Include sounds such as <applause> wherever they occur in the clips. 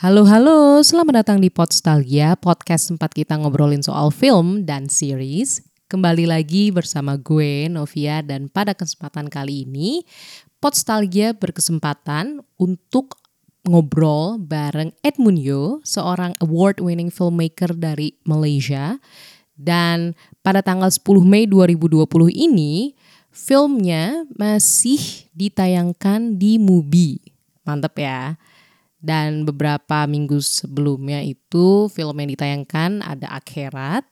Halo halo, selamat datang di Podstalgia, podcast tempat kita ngobrolin soal film dan series. Kembali lagi bersama gue, Novia, dan pada kesempatan kali ini, Podstalgia berkesempatan untuk ngobrol bareng Edmund Yo, seorang award-winning filmmaker dari Malaysia. Dan pada tanggal 10 Mei 2020 ini, filmnya masih ditayangkan di Mubi. Mantep ya. Dan beberapa minggu sebelumnya itu film yang ditayangkan ada Akhirat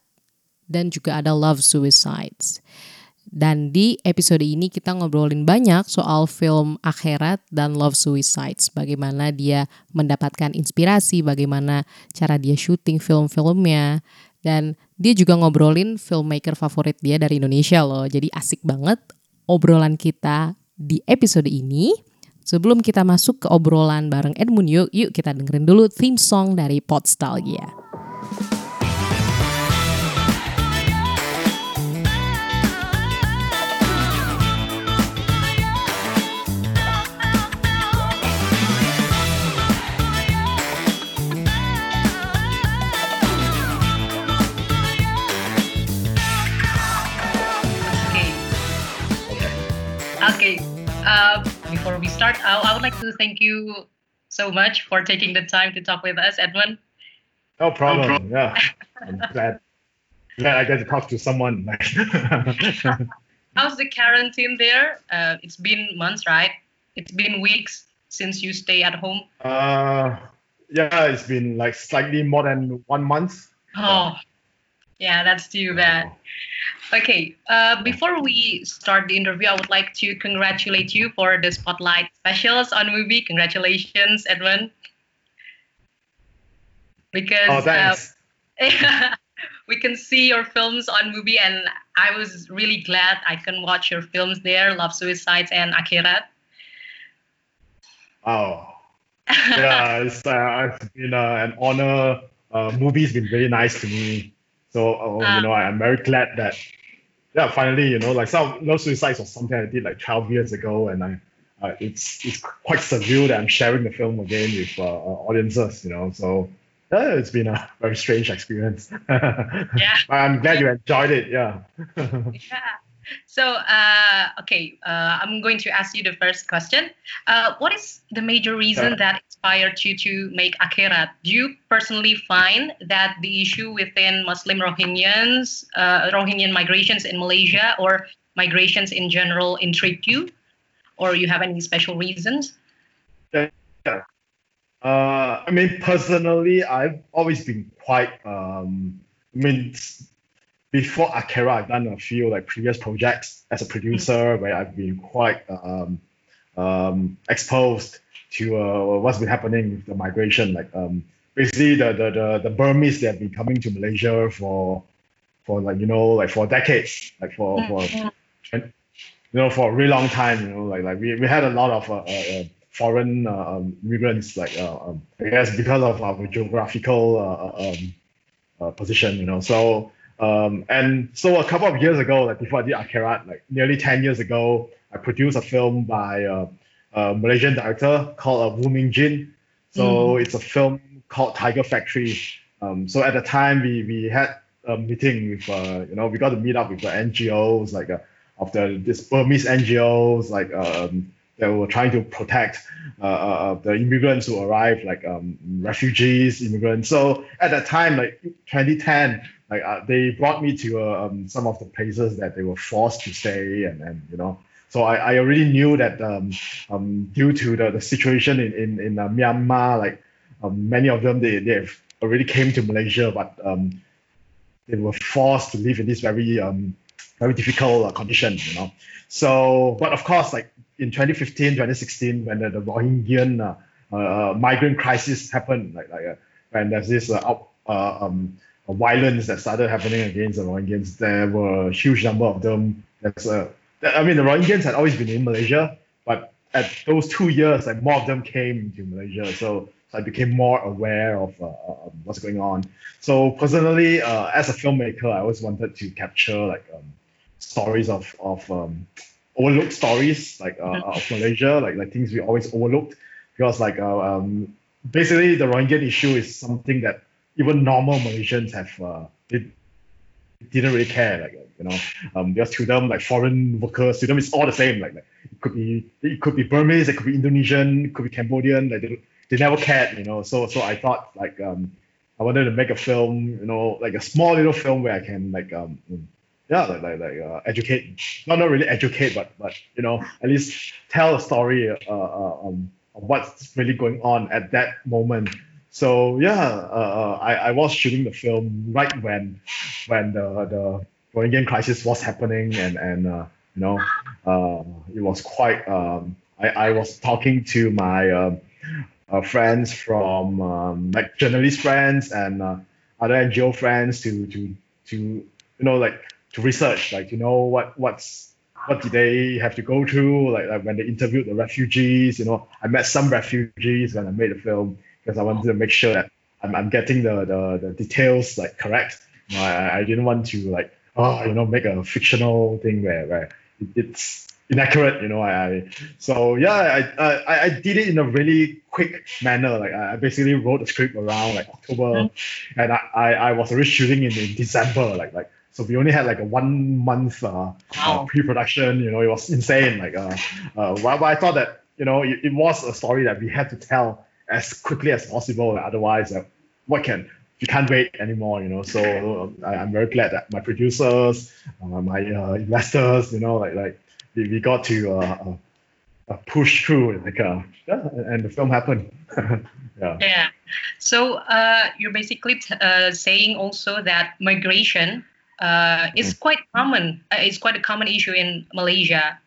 dan juga ada Love Suicides. Dan di episode ini kita ngobrolin banyak soal film Akhirat dan Love Suicides. Bagaimana dia mendapatkan inspirasi, bagaimana cara dia syuting film-filmnya. Dan dia juga ngobrolin filmmaker favorit dia dari Indonesia loh. Jadi asik banget obrolan kita di episode ini. Sebelum kita masuk ke obrolan bareng Edmund yuk, yuk kita dengerin dulu theme song dari Podstalgia. Okay. Okay. Uh, before we start, I, I would like to thank you so much for taking the time to talk with us, Edwin. No problem. Yeah, I'm glad. Glad I get to talk to someone. <laughs> How's the quarantine there? Uh, it's been months, right? It's been weeks since you stay at home. uh, yeah, it's been like slightly more than one month. Oh, yeah, that's too bad. Okay, uh, before we start the interview, I would like to congratulate you for the Spotlight specials on Mubi. Congratulations, Edwin. Because Oh, uh, thanks. <laughs> we can see your films on Mubi, and I was really glad I can watch your films there, Love Suicides and Akhirat. Oh, <laughs> yeah, it's uh, it's been uh, an honor. Uh, Mubi's been very nice to me. So uh, Ah. you know, I'm very glad that yeah, finally, you know, like some Love Suicides was something I did like 12 years ago, and I. Uh, it's it's quite surreal that I'm sharing the film again with uh, uh, audiences, you know. So yeah, it's been a very strange experience. <laughs> Yeah. I'm glad you enjoyed it. Yeah. Yeah. So, uh, okay, uh, I'm going to ask you the first question. Uh, what is the major reason that inspired you to make Akhirat? Do you personally find that the issue within Muslim Rohingyans, uh, Rohingyan migrations in Malaysia, or migrations in general intrigued you? Or you have any special reasons? Uh, I mean, personally, I've always been quite. Um, I mean, before Akira, I've done a few like previous projects as a producer where I've been quite um, um, exposed to uh, what's been happening with the migration. Like um, basically, the, the the the Burmese they have been coming to Malaysia for for like you know like for decades, like for for Mhm. you know, for a really long time, you know, like like we, we had a lot of uh, uh, uh, foreign uh, um, immigrants, like uh, um, I guess because of our geographical um, uh, position, you know. So um, and so a couple of years ago, like before I did Akhirat, like nearly ten years ago, I produced a film by uh, a Malaysian director called uh, Woo Ming Jin. So it's a film called Tiger Factory. Um, so at the time, we we had a meeting with uh, you know we got to meet up with the NGOs like. Uh, of the this Burmese NGOs like um, that were trying to protect uh, uh, the immigrants who arrived, like um, refugees, immigrants. So at that time, like 2010, like uh, they brought me to uh, um, some of the places that they were forced to stay, and, and you know. So I, I already knew that um, um, due to the, the situation in in, in uh, Myanmar, like um, many of them they they already came to Malaysia, but um, they were forced to live in this very um, very difficult uh, condition, you know. So, but of course, like in 2015, 2016, when the, the uh, uh, migrant crisis happened, like like uh, when there's this uh, out, uh, um, violence that started happening against the Rohingyans, there were a huge number of them. That's uh, I mean, the Rohingyans had always been in Malaysia, but at those two years, like more of them came to Malaysia. So, so I became more aware of uh, what's going on. So personally, uh, as a filmmaker, I always wanted to capture like um, stories of of um, overlooked stories like uh, of Malaysia, like like things we always overlooked because like uh, um, basically the Rohingya issue is something that even normal Malaysians have uh, it didn't really care like you know um just to them like foreign workers to them it's all the same like, like it could be it could be Burmese it could be Indonesian it could be Cambodian like they, they never cared you know. So so I thought like um I wanted to make a film you know like a small little film where I can like um yeah like like, like uh, educate not not really educate but but you know at least tell a story uh, uh um of what's really going on at that moment so yeah, uh, I, I was shooting the film right when when the the Rohingya crisis was happening, and and uh, you know uh, it was quite. Um, I, I was talking to my um, uh, friends from um, like journalist friends and uh, other NGO friends to to to you know like to research like you know what what's what did they have to go through like, like when they interviewed the refugees you know i met some refugees when i made the film because I wanted to make sure that I'm, I'm getting the, the, the details like correct. You know, I, I didn't want to like oh you know make a fictional thing where where it's inaccurate. You know, I, I so yeah I, I I did it in a really quick manner. Like I basically wrote the script around like October, mm-hmm. and I, I, I was already shooting in, in December. Like like so we only had like a one month uh, uh wow. uh, pre-production. You know, it was insane. Like uh, uh, but, but I thought that you know it, it was a story that we had to tell as quickly as possible. Otherwise, uh, what can you can't wait anymore, you know. So I, am very glad that my producers, uh, my uh, investors, you know, like like we, we got to uh, uh, uh push through, like uh, yeah, and the film happened. <laughs> yeah. Yeah. So you're basically t- saying also that migration is mm. quite common. it's quite a common issue in Malaysia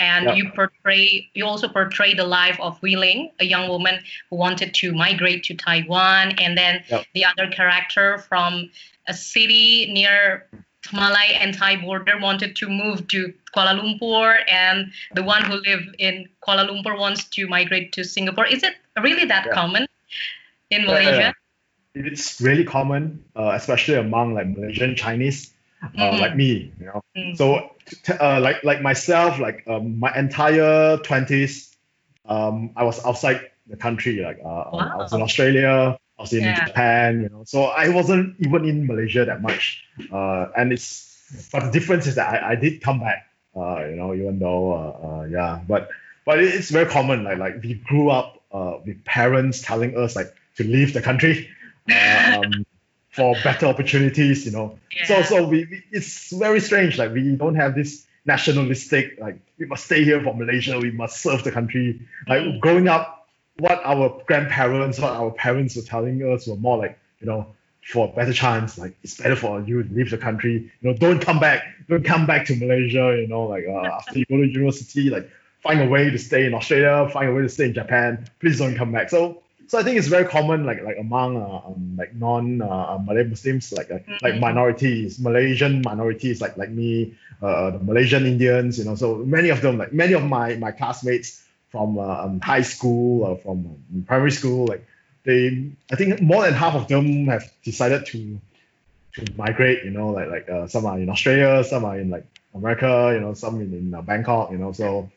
and yep. you portray you also portray the life of Ling, a young woman who wanted to migrate to Taiwan, and then yep. the other character from a city near Malay and Thai border wanted to move to Kuala Lumpur, and the one who lived in Kuala Lumpur wants to migrate to Singapore. Is it really that yeah. common in Malaysia? It's really common, uh, especially among like Malaysian Chinese uh, mm. like me, you know. Mm. So uh, like like myself, like um, my entire twenties, um, I was outside the country. Like uh, wow. Um, I was in Australia, I was in yeah. Japan, you know. So I wasn't even in Malaysia that much. Uh, and it's but the difference is that I, I did come back. Uh, you know, even though uh, uh yeah, but but it's very common. Like like we grew up uh, with parents telling us like to leave the country. Uh, um, for better opportunities, you know. Yeah. So so we, we, it's very strange. Like we don't have this nationalistic like we must stay here for Malaysia. We must serve the country. Like growing up, what our grandparents, what our parents were telling us were more like you know for a better chance. Like it's better for you to leave the country. You know, don't come back. Don't come back to Malaysia. You know, like uh, after you go to university, like find a way to stay in Australia. Find a way to stay in Japan. Please don't come back. So so I think it's very common, like like among uh, um, like non uh, Malay Muslims, like like, mm-hmm. like minorities, Malaysian minorities, like like me, uh, the Malaysian Indians, you know. So many of them, like many of my my classmates from uh, um, high school or from um, primary school, like they, I think more than half of them have decided to to migrate. You know, like like uh, some are in Australia, some are in like America, you know, some in, in uh, Bangkok, you know. So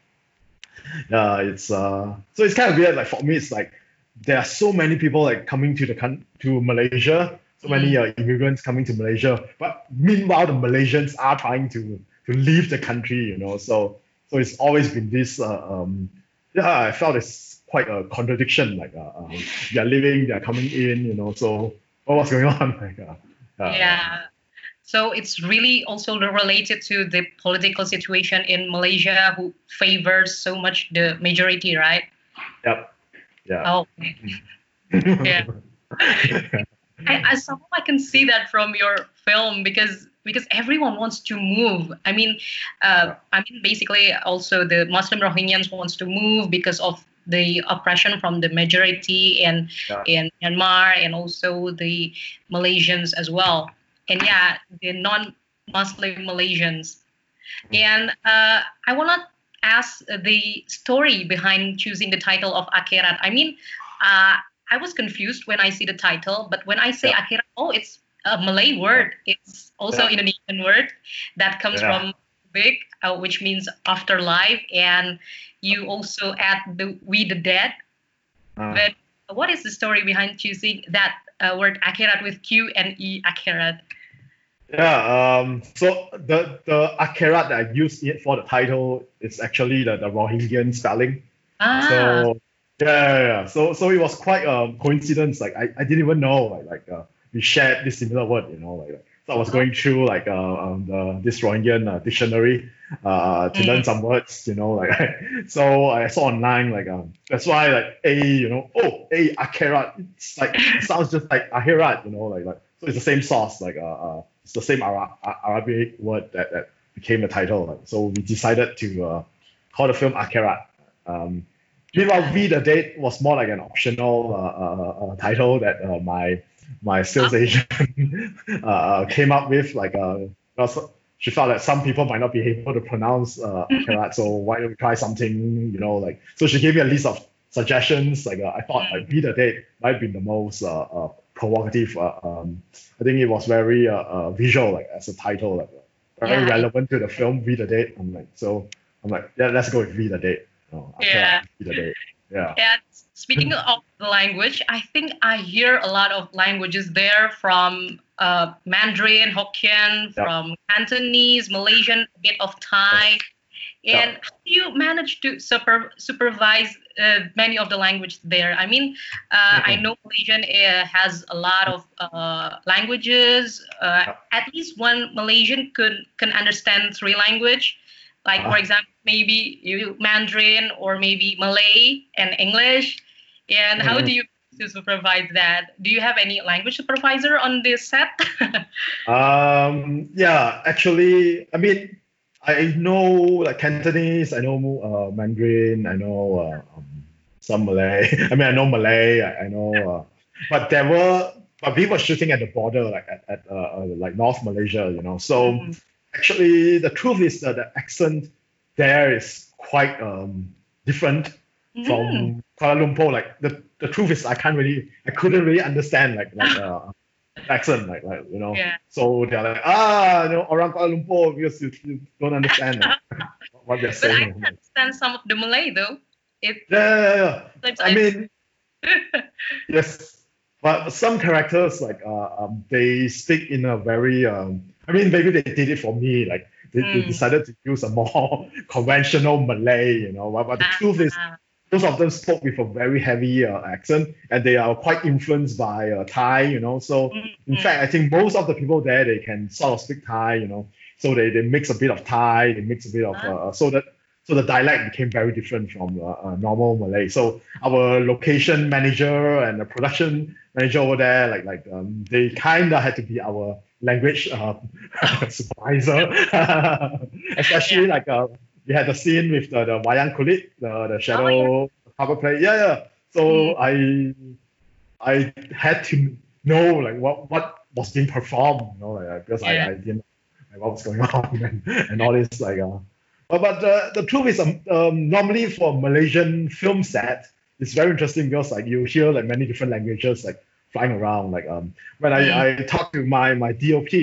yeah, it's uh, so it's kind of weird. Like for me, it's like there are so many people like coming to the con- to Malaysia, so many mm. uh, immigrants coming to Malaysia. But meanwhile, the Malaysians are trying to to leave the country, you know. So so it's always been this. Uh, um, yeah, I felt it's quite a contradiction. Like uh, um, they are leaving, they are coming in, you know. So what's going <laughs> on? Like, uh, uh, yeah. So it's really also related to the political situation in Malaysia, who favors so much the majority, right? Yep. Yeah. Oh. <laughs> yeah. <laughs> I, I somehow I can see that from your film because because everyone wants to move. I mean, uh, I mean basically also the Muslim Rohingyans wants to move because of the oppression from the majority in yeah. in Myanmar and also the Malaysians as well. And yeah, the non-Muslim Malaysians. Mm-hmm. And uh, I want to ask the story behind choosing the title of Akhirat. I mean, uh, I was confused when I see the title, but when I say yeah. Akhirat, oh, it's a Malay word. It's also yeah. Indonesian word that comes yeah. from Big, uh, which means afterlife, and you also add the we the dead. Uh. But what is the story behind choosing that uh, word akhirat with Q and E akhirat? Yeah, um, so the the akhirat that I used it for the title is actually the, the Rohingyan spelling. Ah, So yeah, yeah, yeah. So so it was quite a coincidence. Like I, I didn't even know like like uh, we shared this similar word. You know, like, so I was going through like uh, um, the this Rohingyan uh, dictionary uh, to learn some words. You know, like <laughs> so I saw online like um that's why like a you know oh a akhirat it's like it sounds just like ahirat. You know, like like so it's the same source like uh, uh it's the same Ara- Arabic word that, that became the title. So we decided to uh, call the film Akhirat. Um, Meanwhile, We the Dead was more like an optional uh, uh, uh, title that uh, my my sales agent <laughs> uh, came up with. Like, uh, she felt that some people might not be able to pronounce uh, so why don't we try something? You know, like so she gave me a list of suggestions. Like, uh, I thought like We the Dead might be the most provocative. Uh, um, I think it was very uh, uh, visual, like as a title, like very Yeah. relevant to the film We the Dead. I'm like, so I'm like, yeah, let's go with We the Dead. Oh, Yeah. The Dead. Yeah. And speaking <laughs> of the language, I think I hear a lot of languages there from uh, Mandarin, Hokkien, Yeah. from Cantonese, Malaysian, a bit of Thai. Yeah. And how do you manage to super, supervise uh, many of the language there? I mean, uh, I know Malaysian uh, has a lot of uh, languages. Uh. At least one Malaysian could can understand three language. Like for Ah. example, maybe you Mandarin or maybe Malay and English. And how Mhm. do you to supervise that? Do you have any language supervisor on this set? <laughs> Um, yeah, actually, I mean, I know like Cantonese, I know uh, Mandarin, I know uh, some Malay. <laughs> I mean, I know Malay, I, I know, uh, but there were, but we were shooting at the border, like at, at uh, uh, like North Malaysia, you know. So Mhm. actually, the truth is that the accent there is quite um, different Mm. from Kuala Lumpur. Like the, the truth is, I can't really, I couldn't really understand like like uh, accent, like like you know. Yeah. So they're like, ah, you know, around Kuala Lumpur because you, you don't understand like, <laughs> what they're saying. But I can understand some of the Malay though. It Yeah, yeah, yeah. I mean, <laughs> yes, but some characters like uh, um, they speak in a very um, I mean, maybe they did it for me, like. They, they Mm. decided to use a more <laughs> conventional Malay, you know. But, but the truth is, Ah, most of them spoke with a very heavy uh, accent and they are quite influenced by uh, Thai, you know. So, mm, in mm. fact, I think most of the people there, they can sort of speak Thai, you know. So they, they mix a bit of Thai, they mix a bit of, uh, so that so the dialect became very different from uh, uh, normal Malay. So our location manager and the production manager over there, like like um, they kind of had to be our language uh, <laughs> supervisor, <laughs> especially like uh, we had the scene with the, the wayang kulit, the, the shadow cover play. Yeah, yeah. So I I had to know like what what was being performed, you know, like, because Yeah. I, I didn't know like, what was going <laughs> on and, and all this like uh but, but uh, the truth is um, um normally for Malaysian film set it's very interesting because like you hear like many different languages like flying around like um when I, I talk to my my DOP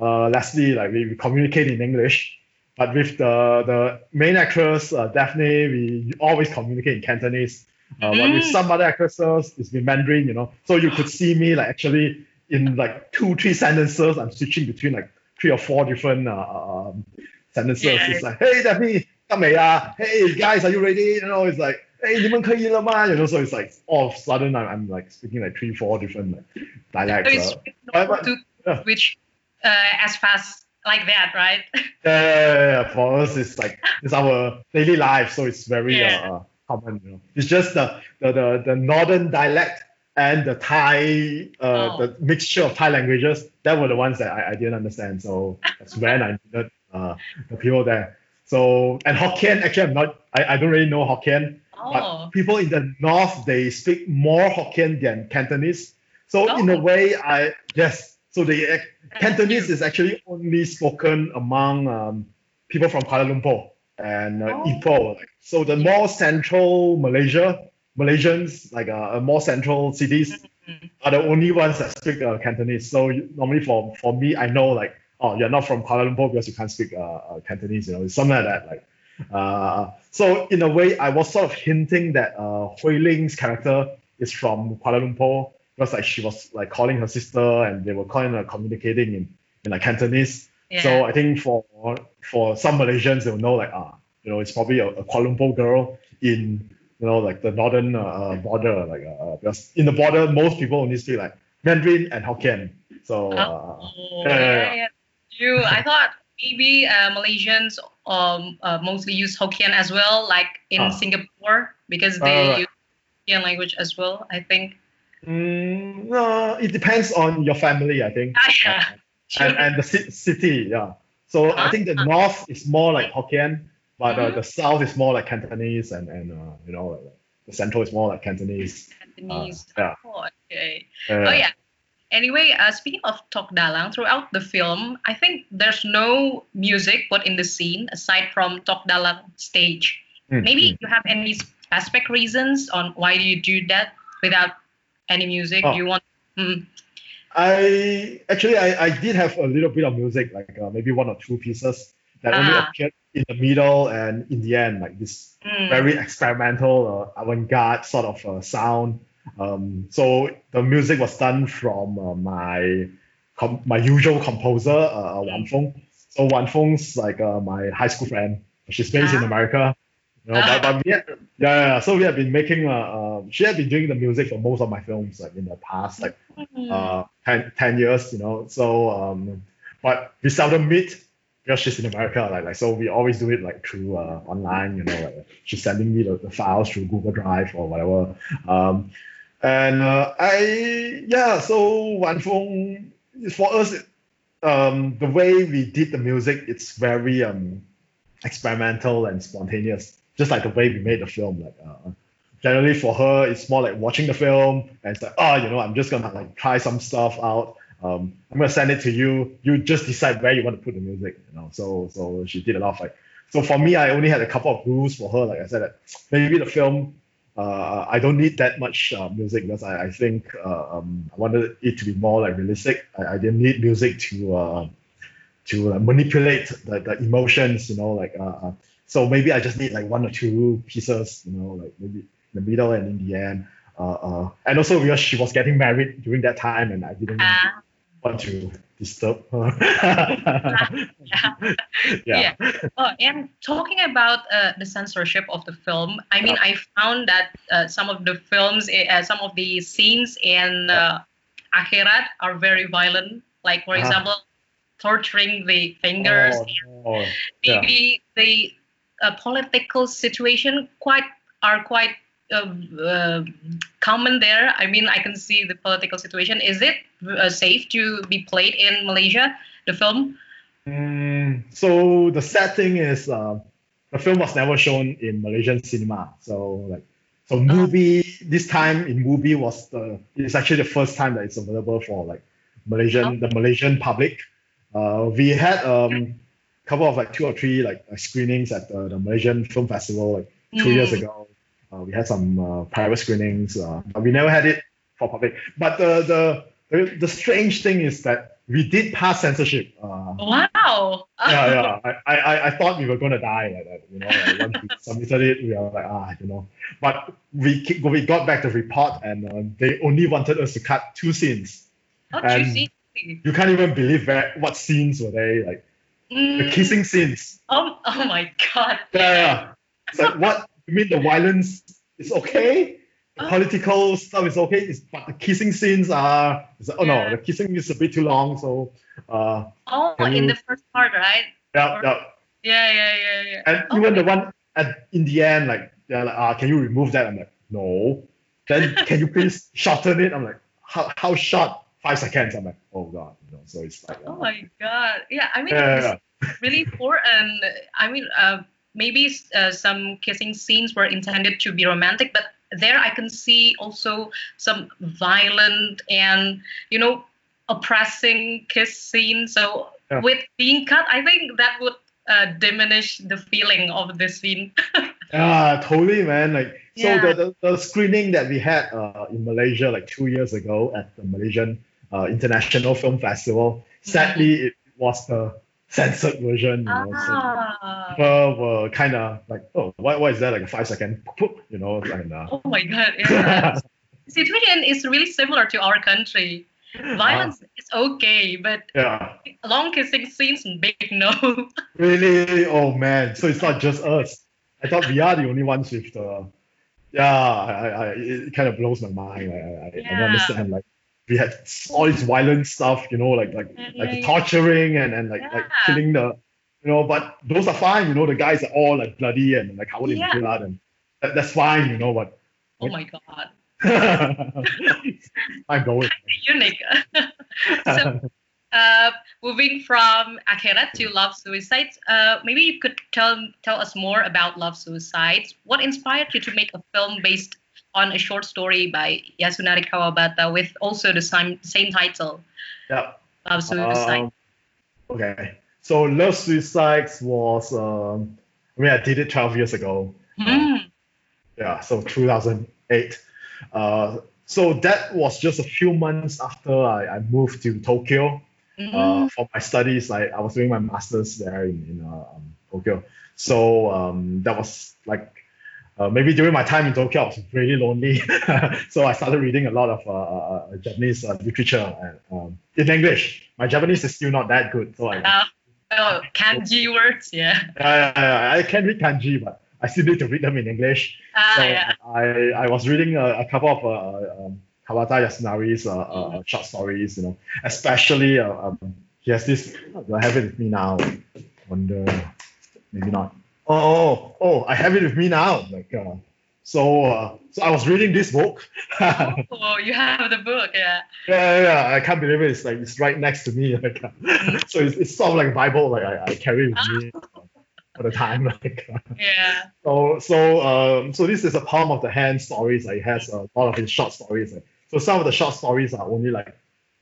uh Leslie like we, we communicate in English but with the the main actress uh, Daphne we always communicate in Cantonese uh, but with Mm. some other actresses, it's been Mandarin, you know. So you could see me like actually in like two, three sentences, I'm switching between like three or four different uh, um, sentences. Yeah. It's like, hey, Daphne, 得未啊? Hey, guys, are you ready? You know, it's like, hey, 你们可以了吗? You know, so it's like all of a sudden I'm, I'm like speaking like three, four different like, So dialects. it's uh. normal but- to yeah. switch uh, as fast like that, right? <laughs> yeah, yeah, yeah, yeah. For us, it's like it's our daily life, so it's very Yeah. uh, common. You know, it's just the the the, the northern dialect and the Thai, uh, Oh. the mixture of Thai languages. That were the ones that I, I didn't understand. So that's when I needed uh, the people there. So and Hokkien, actually, I'm not. I, I don't really know Hokkien. Oh, But people in the north, they speak more Hokkien than Cantonese. So in a Oh. way, I yes. So the uh, Cantonese is actually only spoken among um, people from Kuala Lumpur and uh, Oh. Ipoh. Like, so the more central Malaysia, Malaysians, like uh, more central cities, Mhm. are the only ones that speak uh, Cantonese. So normally for, for me, I know like, oh, you're not from Kuala Lumpur because you can't speak uh, uh, Cantonese. You know, it's something like that. Like, uh, so in a way, I was sort of hinting that uh, Hui Ling's character is from Kuala Lumpur because like she was like calling her sister and they were kind of communicating in, in like Cantonese. Yeah. So I think for for some Malaysians they will know like ah you know it's probably a, a Kuala Lumpur girl in you know like the northern uh, uh, border like uh, because in the border most people only speak like Mandarin and Hokkien. So uh, Oh, yeah, yeah, You, I thought maybe uh, Malaysians um uh, mostly use Hokkien as well, like in Ah. Singapore because they right. use Hokkien language as well. I think. mm, no, it depends on your family I think. Ah, yeah. Uh, and, and the city, yeah. So I think the Ah. north is more like Hokkien, but uh, Mhm. the south is more like Cantonese, and and uh, you know the central is more like Cantonese. Cantonese. yeah. Oh, okay. Oh yeah. Anyway, uh, speaking of Tok Dalang, throughout the film, I think there's no music put in the scene aside from Tok Dalang stage. mm, Maybe mm. you have any aspect reasons on why do you do that without any music. Oh. You want? Mm, I actually I, I did have a little bit of music, like uh, maybe one or two pieces that only Ah. appeared in the middle and in the end, like this mm, very experimental, uh, avant-garde sort of uh, sound. Um, so the music was done from uh, my com- my usual composer, uh, uh, Woan Foong. So Woan Foong's like uh, my high school friend. She's based in Ah. America. You know, but, but we had, yeah, yeah, so we have been making uh, uh, she had been doing the music for most of my films like in the past like mm, uh 10, 10 years you know so um but we seldom meet because she's in America like, like so we always do it like through uh, online you know like she's sending me the, the files through Google Drive or whatever um and uh, I yeah so Woan Foong for us um the way we did the music it's very um experimental and spontaneous just like the way we made the film like uh, generally for her it's more like watching the film and it's like oh you know i'm just gonna like try some stuff out. Um, i'm gonna send it to you. You just decide where you want to put the music you know. So so she did a lot of like so for me i only had a couple of rules for her. Like i said that maybe the film uh, I don't need that much uh, music because I, I think uh, um, I wanted it to be more like realistic. I, I didn't need music to uh, to uh, manipulate the, the emotions, you know, like uh, so maybe I just need like one or two pieces, you know, like maybe in the middle and in the end. And also because she was getting married during that time, and I didn't ah, want to disturb her. <laughs> yeah. Oh, and talking about uh, the censorship of the film, I mean, I found that uh, some of the films, uh, some of the scenes in uh, Akhirat are very violent. Like, for Uh-huh. example, torturing the fingers. Oh, no. yeah. Maybe the uh, political situation quite are quite uh, uh, common there. I mean, I can see the political situation. Is it uh, safe to be played in Malaysia? The film? Mm, so the sad thing is, uh, the film was never shown in Malaysian cinema. So like, so Mubi this time in Mubi was the it's actually the first time that it's available for like Malaysian the Malaysian public. Uh, we had um couple of like two or three like uh, screenings at the, the Malaysian Film Festival like two years Mm. ago. Uh, we had some uh, private screenings, uh, but we never had it for public. But the, the the the strange thing is that we did pass censorship. Uh, Wow. yeah, yeah. I, I, I- thought we were gonna die like that. You know, like once we <laughs> submitted it, we were like, ah, you know. But we we got back the report, and they only wanted us to cut two scenes. Oh, and- juicy. You can't even believe where, what scenes were they like the Mm. kissing scenes. Oh, oh my god. Yeah, yeah. It's like what you mean the violence is okay, the Oh. political stuff is okay, it's, but the kissing scenes are. Like, oh Yeah. no, the kissing is a bit too long. So, uh, Oh, in you- the first part, right? yeah, Or- yeah. Yeah, yeah, yeah, yeah. And Oh even the one at in the end, like they're like, ah, can you remove that? I'm like, no. Then <laughs> can you please shorten it? I'm like, how how short? Five seconds. I'm like, oh god, you know. So it's like, Oh uh, my god. Yeah, I mean, yeah, it's yeah, really poor, and I mean, uh, maybe uh, some kissing scenes were intended to be romantic, but there I can see also some violent and you know oppressing kiss scene. So Yeah. with being cut, I think that would uh, diminish the feeling of the scene. <laughs> yeah, totally, man. Like, so Yeah. the, the the screening that we had uh, in Malaysia like two years ago at the Malaysian uh, International Film Festival, sadly, it was the censored version. You know, so ah. people were kind of like, oh, why, why is that like a five second, you know, and uh, Oh my god! Yeah. <laughs> situation is really similar to our country. Violence is okay, but Yeah. long kissing scenes, big no. <laughs> Really? Oh man. So it's not just us. I thought we are the only ones with the. Yeah, I, I, it kind of blows my mind. I, I, I don't understand. Like we had all this violent stuff, you know, like like Yeah, like the yeah, torturing and and like like killing the, you know. But those are fine, you know. The guys are all like bloody and like covered Yeah. in blood, and that, that's fine, you know. But oh my god, <laughs> I'm going. <laughs> unique. <laughs> so, uh, moving from Akhirat to Love Suicides, uh, maybe you could tell tell us more about Love Suicides. What inspired you to make a film based on a short story by Yasunari Kawabata with also the same same title, Yeah. Love Suicide? Um, okay. So Love Suicides was um I mean I did it 12 years ago. Hmm. Yeah, so 2008. Uh, so that was just a few months after I, I moved to Tokyo Mhm. uh, for my studies. I, I was doing my master's there in, in uh, um, Tokyo. So um, that was like uh, maybe during my time in Tokyo, I was really lonely. <laughs> so I started reading a lot of uh, uh, uh, Japanese uh, literature and, um, in English. My Japanese is still not that good. So I, Uh, <laughs> oh, kanji words, yeah. I, I can read kanji, but I still need to read them in English. Ah, So yeah. I, I was reading a, a couple of uh, um, Kawabata Yasunari's uh, uh, short stories, you know, especially uh, um, he has this. Do I have it with me now? Wonder, maybe not. Oh, oh, oh, I have it with me now. Like, uh, so, uh, so I was reading this book. <laughs> Oh, you have the book, yeah. yeah, yeah, I can't believe it. It's like it's right next to me. <laughs> Like, uh, so it's, it's sort of like a Bible. Like I, I carry with me <laughs> all the time. Like, uh, Yeah. so so um so this is a palm of the hand stories. Like, it has a lot of his short stories. Like, so some of the short stories are only like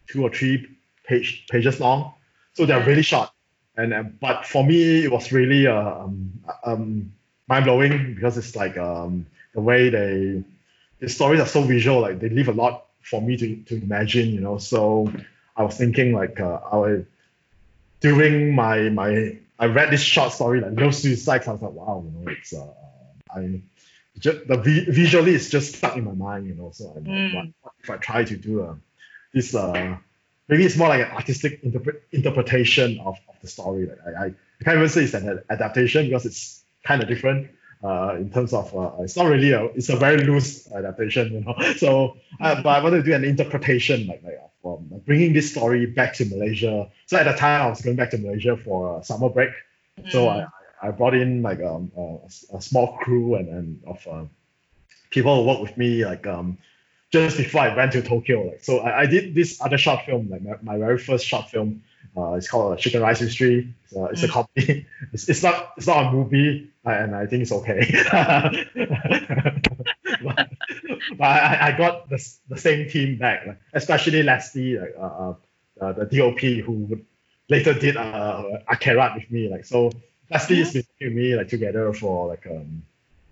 two or three page pages long. So they're really short. And uh, but for me it was really uh, um, um mind blowing because it's like um the way they the stories are so visual. Like they leave a lot for me to to imagine. You know. So I was thinking like uh, I was during my my I read this short story like Love Suicides. I was like, wow, you know, it's uh, I just the vi- visually it's just stuck in my mind, you know. So I'm Mm. what, what if I try to do a this uh maybe it's more like an artistic interpret, interpretation of, of the story. Like I, I I can't even say it's an adaptation because it's kind of different uh, in terms of uh, it's not really a it's a very loose adaptation, you know. <laughs> So, uh, but I wanted to do an interpretation like like from like bringing this story back to Malaysia. So at the time I was going back to Malaysia for a summer break. So I, I brought in like um, a, a small crew and, and of uh, people who work with me like um, just before I went to Tokyo. Like so I, I did this other short film, like my, my very first short film. Uh, it's called uh, Chicken Rice Mystery. It's, uh, it's a Mm. comedy. <laughs> It's, it's not it's not a movie, uh, and I think it's okay. but <laughs> but I, I got the, the same team back, like, especially Leslie, like, uh, uh, uh, the DOP who would later did uh, Akerat with me. Like so, Leslie has been with me like together for like um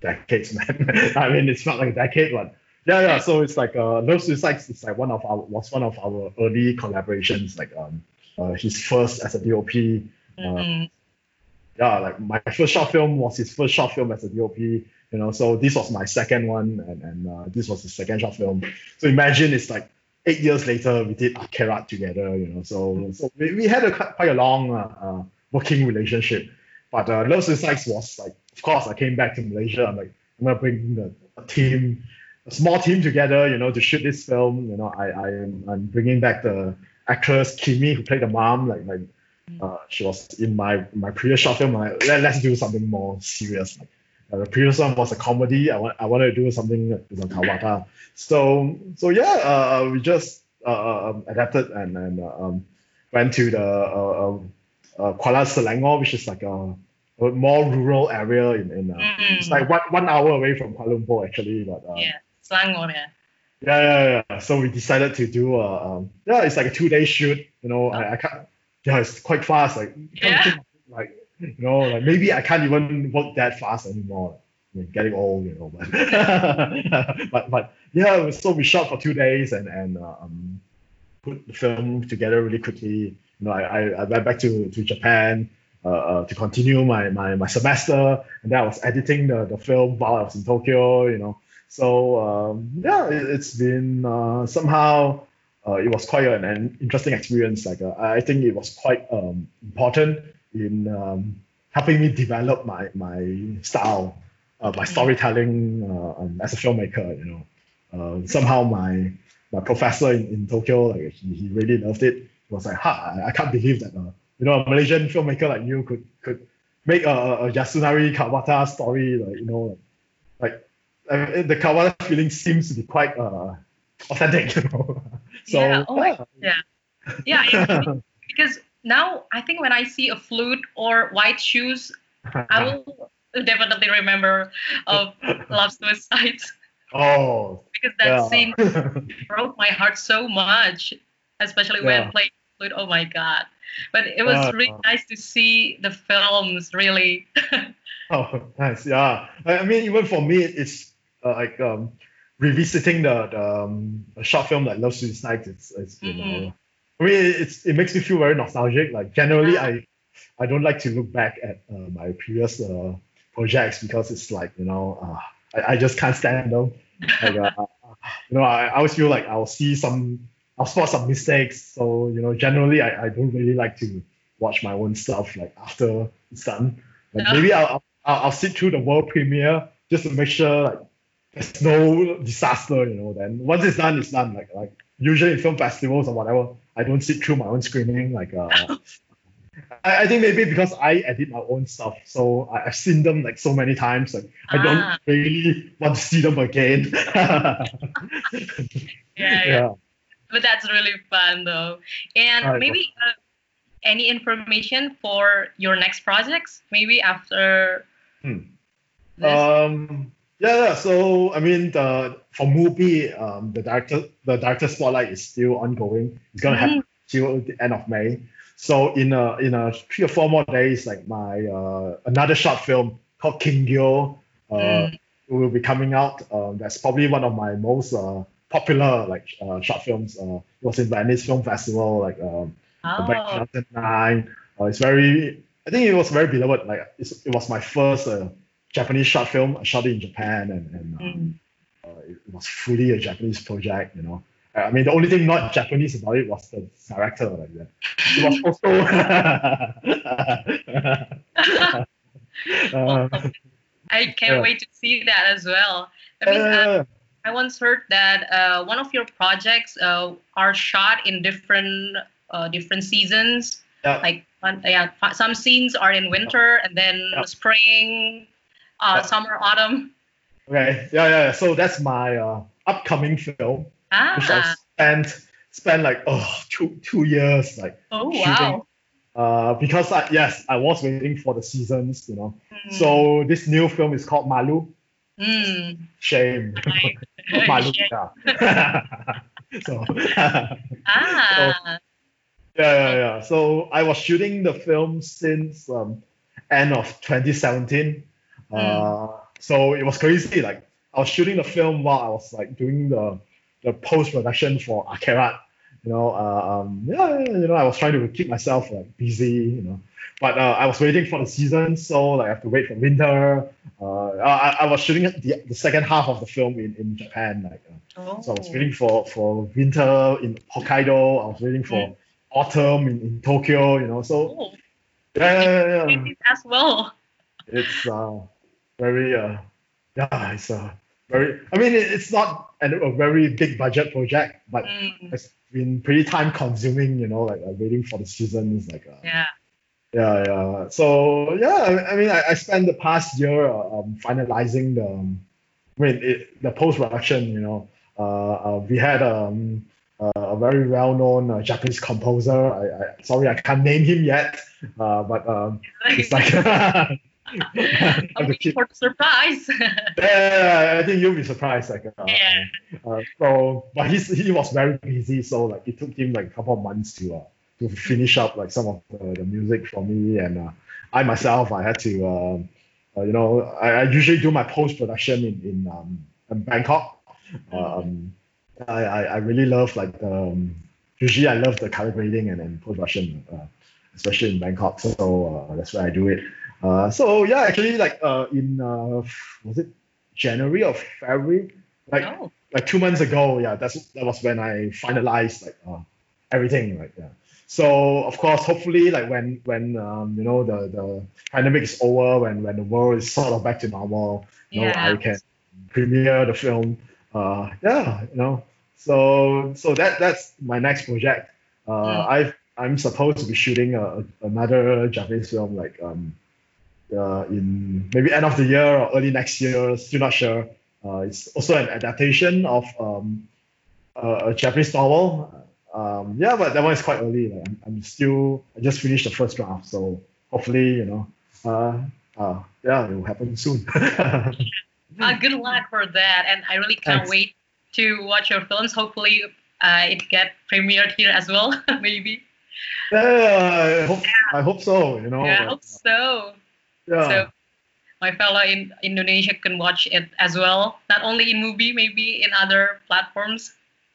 decades, man. <laughs> I mean, it's not like a decade, but yeah, yeah. So it's like uh, Love Suicides is like one of our was one of our early collaborations. Like um, uh, his first as a DOP. Mm. Yeah, like my first short film was his first short film as a DOP. You know, so this was my second one, and and uh, this was his second short film. So imagine it's like eight years later we did Kerat together. You know, so so we, we had a quite a long uh, uh, working relationship. But uh, Love Suicides was like, of course, I came back to Malaysia. I'm like, I'm gonna bring the, a team, a small team together, you know, to shoot this film. You know, I I am I'm bringing back the actress Kimi who played the mom. Like like, uh, she was in my my previous short film. Like, Let, let's do something more serious. Like, uh, the previous one was a comedy. I want I wanted to do something with you know, Kawabata. So so yeah, uh, we just uh, um, adapted and and uh, um, went to the uh, um, uh, Kuala Selangor, which is like a, a more rural area in, in uh, Mm. it's like one, one hour away from Kuala Lumpur actually. But uh, Yeah, Selangor, yeah. yeah, yeah, yeah. So we decided to do a um, yeah, it's like a two day shoot. You know, I, I can't. Yeah, it's quite fast. Like Yeah. like you know, like maybe I can't even work that fast anymore. I mean, getting old, you know. But <laughs> but, but yeah, so we shot for two days and and uh, um, put the film together really quickly. You know, I, I, I went back to, to Japan uh, uh, to continue my, my, my semester, and then I was editing the, the film while I was in Tokyo. You know, So um, yeah, it, has been uh, somehow uh, it was quite an, an interesting experience. Like uh, I think it was quite um, important in um, helping me develop my my style, uh, my storytelling uh, um, as a filmmaker. You know, uh, somehow my my professor in, in Tokyo, like he, he really loved it. He was like, "Ha! I, I can't believe that you know a Malaysian filmmaker like you could could make a, a Yasunari Kawabata story, like you know, like, like the Kawabata feeling seems to be quite uh authentic, <laughs> you know. so yeah, oh my, yeah, yeah, <laughs> because now I think when I see a flute or white shoes, I <laughs> will definitely remember of Love Suicide. Oh, because that yeah. scene broke my heart so much, especially yeah. when playing flute. Oh my god! But it was uh, really nice to see the films. Really. oh, nice. Yeah, I mean, even for me, it's uh, like um, revisiting the the, um, short film like Love Suicide. It's it's been. Mm-hmm. Uh, I mean, it's it makes me feel very nostalgic. Like generally, uh-huh. I I don't like to look back at uh, my previous uh, projects because it's like you know uh, I, I just can't stand them. Like, uh, <laughs> you know, I, I always feel like I'll see some I'll spot some mistakes. So you know, generally, I, I don't really like to watch my own stuff like after it's done. Like maybe I'll, I'll I'll sit through the world premiere just to make sure like there's no disaster. You know, then once it's done, it's done. Like like usually in film festivals or whatever, I don't sit through my own screening. Like uh, <laughs> I, I think maybe because I edit my own stuff, so I, have seen them like so many times. Like ah. I don't ah. really want to see them again. <laughs> <laughs> yeah, yeah, yeah. But that's really fun though. And right. maybe uh, any information for your next projects? Maybe after. Hmm. Um. Yeah, yeah. So I mean, the for Mubi, um, the director the director spotlight is still ongoing. It's gonna mm-hmm. happen till the end of May. So in a in a three or four more days, like my uh, another short film called Kingyo uh, mm. will be coming out. Uh, that's probably one of my most uh, popular like uh, short films. Uh, it was in Venice Film Festival, like um, oh. back in 2009. Uh, it's very, I think it was very beloved. Like it was my first uh, Japanese short film. I shot it in Japan, and, and mm. uh, it was fully a Japanese project. You know, I mean, the only thing not Japanese about it was the director. Like that. It was <laughs> also. uh, <laughs> I can't yeah. wait to see that as well. I mean, uh, I once heard that uh, one of your projects uh, are shot in different uh, different seasons. Yeah. Like yeah, some scenes are in winter and then yeah. spring, uh, summer, autumn. Okay. Yeah, yeah. So that's my uh, upcoming film, ah. which I spent spent like oh two two years like oh shooting. wow. Uh, because I, yes, I was waiting for the seasons, you know. Mm. So this new film is called Malu. Mm. Shame. <laughs> Maluka. <laughs> <laughs> so, ah. So, yeah, yeah, yeah. So I was shooting the film since um, end of 2017. Mm. Uh, so it was crazy. Like I was shooting the film while I was like doing the the post production for Aqerat. You know, uh, um, yeah, you know, I was trying to keep myself like busy. You know, but uh, I was waiting for the season, so like I have to wait for winter. Uh, I, I was shooting the, the second half of the film in, in Japan, like uh, oh. so I was waiting for for winter in Hokkaido. I was waiting for mm. autumn in, in Tokyo. You know, so oh. yeah, yeah, yeah, as well. It's uh very uh yeah, it's uh very. I mean, it's not an, a very big budget project, but mm. it's been pretty time consuming. You know, like uh, waiting for the seasons, like uh, yeah yeah, yeah. So yeah, I mean, I, I spent the past year uh, um, finalizing the, um, I mean, it, the post production. You know, uh, uh, we had um, uh, a very well-known uh, Japanese composer. I, I, sorry, I can't name him yet, uh, but um, <laughs> it's like. <laughs> I'm waiting for surprise. <laughs> yeah, I think you'll be surprised. Like, uh, yeah. Uh, so, but he's, he was very busy, so like it took him like a couple of months to uh, to finish up like some of the, the music for me. And uh, I myself, I had to, um, uh, you know, I, I, usually do my post production in in, um, in Bangkok. Um, I, I I really love like the, um, usually I love the color grading and, and post production, uh, especially in Bangkok. So uh, that's where I do it. Uh, so yeah, actually like uh, in was it January or February, like Oh. like two months ago. Yeah, that's that was when I finalized like uh, everything. Like yeah. So of course, hopefully, like when when um, you know the the pandemic is over, when when the world is sort of back to normal, you know, I can premiere the film. Uh, yeah, you know. So so that that's my next project. Uh, Mm. I've I'm supposed to be shooting a, another Japanese film like um uh, in maybe end of the year or early next year. Still not sure. Uh, it's also an adaptation of um, a, a Japanese novel. Um, yeah, but that one is quite early. Like, I'm, I'm still I just finished the first draft, so hopefully you know. Uh, uh, yeah, it will happen soon. <laughs> Uh, good luck for that, and I really can't Thanks. wait to watch your films. Hopefully, uh, it get premiered here as well. <laughs> Maybe. yeah, I hope, I hope so. You know. yeah, I hope so. Yeah. So my fellow in Indonesia can watch it as well, not only in Mubi, maybe in other platforms.